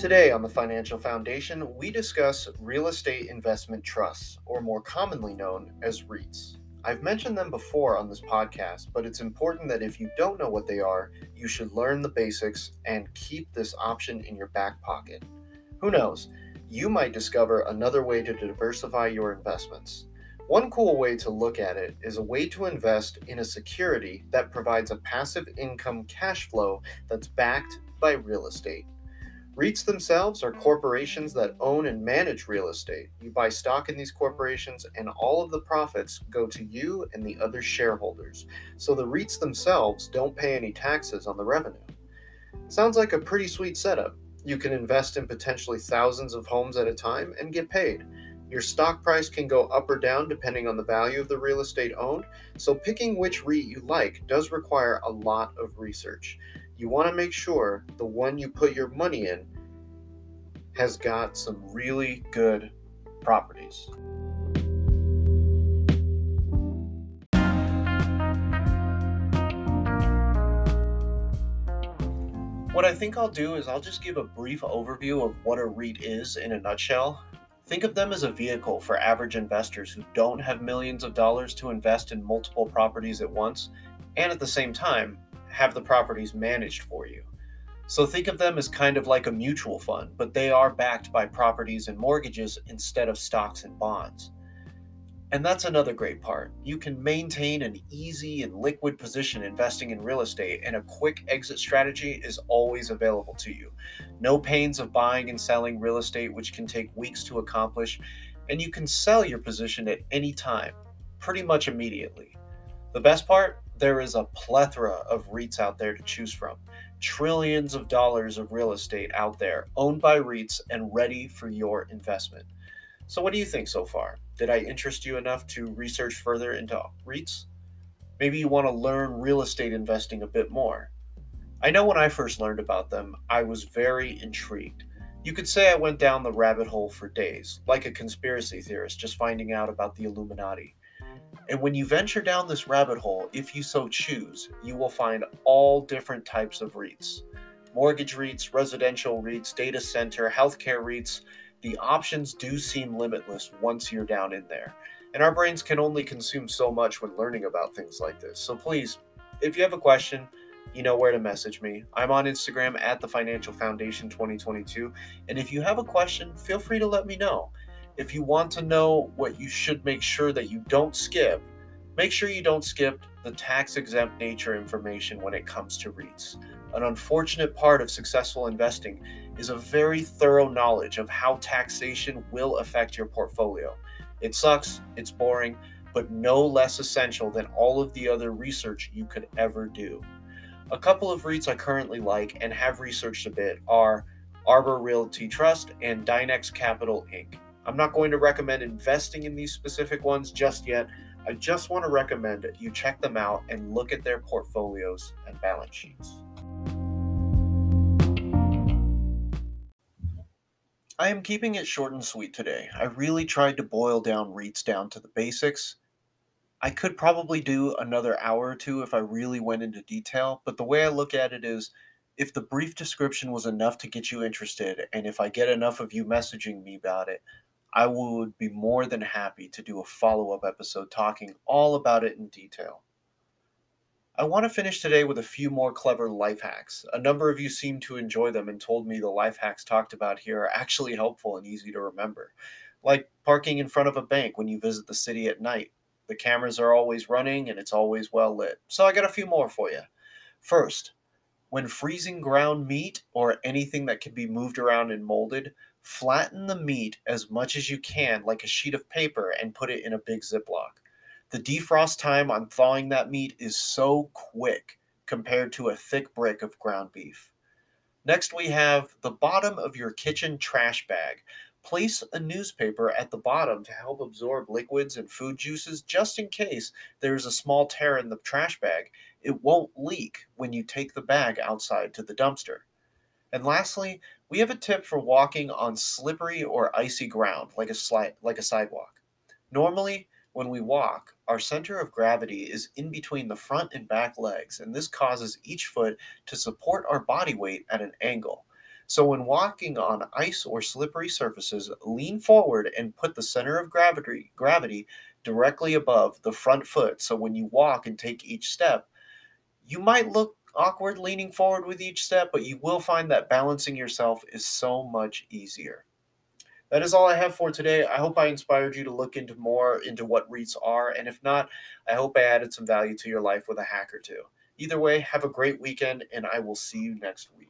Today on the Financial Foundation, we discuss real estate investment trusts, or more commonly known as REITs. I've mentioned them before on this podcast, but it's important that if you don't know what they are, you should learn the basics and keep this option in your back pocket. Who knows? You might discover another way to diversify your investments. One cool way to look at it is a way to invest in a security that provides a passive income cash flow that's backed by real estate. REITs themselves are corporations that own and manage real estate. You buy stock in these corporations, and all of the profits go to you and the other shareholders. So the REITs themselves don't pay any taxes on the revenue. Sounds like a pretty sweet setup. You can invest in potentially thousands of homes at a time and get paid. Your stock price can go up or down depending on the value of the real estate owned, so picking which REIT you like does require a lot of research you want to make sure the one you put your money in has got some really good properties. What I think I'll do is I'll just give a brief overview of what a REIT is in a nutshell. Think of them as a vehicle for average investors who don't have millions of dollars to invest in multiple properties at once, and at the same time, have the properties managed for you. So think of them as kind of like a mutual fund, but they are backed by properties and mortgages instead of stocks and bonds. And that's another great part. You can maintain an easy and liquid position investing in real estate, and a quick exit strategy is always available to you. No pains of buying and selling real estate, which can take weeks to accomplish, and you can sell your position at any time, pretty much immediately. The best part? There is a plethora of REITs out there to choose from. Trillions of dollars of real estate out there owned by REITs and ready for your investment. So, what do you think so far? Did I interest you enough to research further into REITs? Maybe you want to learn real estate investing a bit more. I know when I first learned about them, I was very intrigued. You could say I went down the rabbit hole for days, like a conspiracy theorist just finding out about the Illuminati. And when you venture down this rabbit hole, if you so choose, you will find all different types of REITs mortgage REITs, residential REITs, data center, healthcare REITs. The options do seem limitless once you're down in there. And our brains can only consume so much when learning about things like this. So please, if you have a question, you know where to message me. I'm on Instagram at the Financial Foundation 2022. And if you have a question, feel free to let me know. If you want to know what you should make sure that you don't skip, make sure you don't skip the tax exempt nature information when it comes to REITs. An unfortunate part of successful investing is a very thorough knowledge of how taxation will affect your portfolio. It sucks, it's boring, but no less essential than all of the other research you could ever do. A couple of REITs I currently like and have researched a bit are Arbor Realty Trust and Dynex Capital Inc. I'm not going to recommend investing in these specific ones just yet. I just want to recommend you check them out and look at their portfolios and balance sheets. I am keeping it short and sweet today. I really tried to boil down REITs down to the basics. I could probably do another hour or two if I really went into detail, but the way I look at it is if the brief description was enough to get you interested, and if I get enough of you messaging me about it, I would be more than happy to do a follow up episode talking all about it in detail. I want to finish today with a few more clever life hacks. A number of you seem to enjoy them and told me the life hacks talked about here are actually helpful and easy to remember. Like parking in front of a bank when you visit the city at night. The cameras are always running and it's always well lit. So I got a few more for you. First, when freezing ground meat or anything that can be moved around and molded, Flatten the meat as much as you can like a sheet of paper and put it in a big Ziploc. The defrost time on thawing that meat is so quick compared to a thick brick of ground beef. Next, we have the bottom of your kitchen trash bag. Place a newspaper at the bottom to help absorb liquids and food juices just in case there is a small tear in the trash bag. It won't leak when you take the bag outside to the dumpster. And lastly, we have a tip for walking on slippery or icy ground, like a like a sidewalk. Normally, when we walk, our center of gravity is in between the front and back legs, and this causes each foot to support our body weight at an angle. So, when walking on ice or slippery surfaces, lean forward and put the center of gravity, gravity directly above the front foot. So, when you walk and take each step, you might look awkward leaning forward with each step, but you will find that balancing yourself is so much easier. That is all I have for today. I hope I inspired you to look into more into what REITs are, and if not, I hope I added some value to your life with a hack or two. Either way, have a great weekend, and I will see you next week.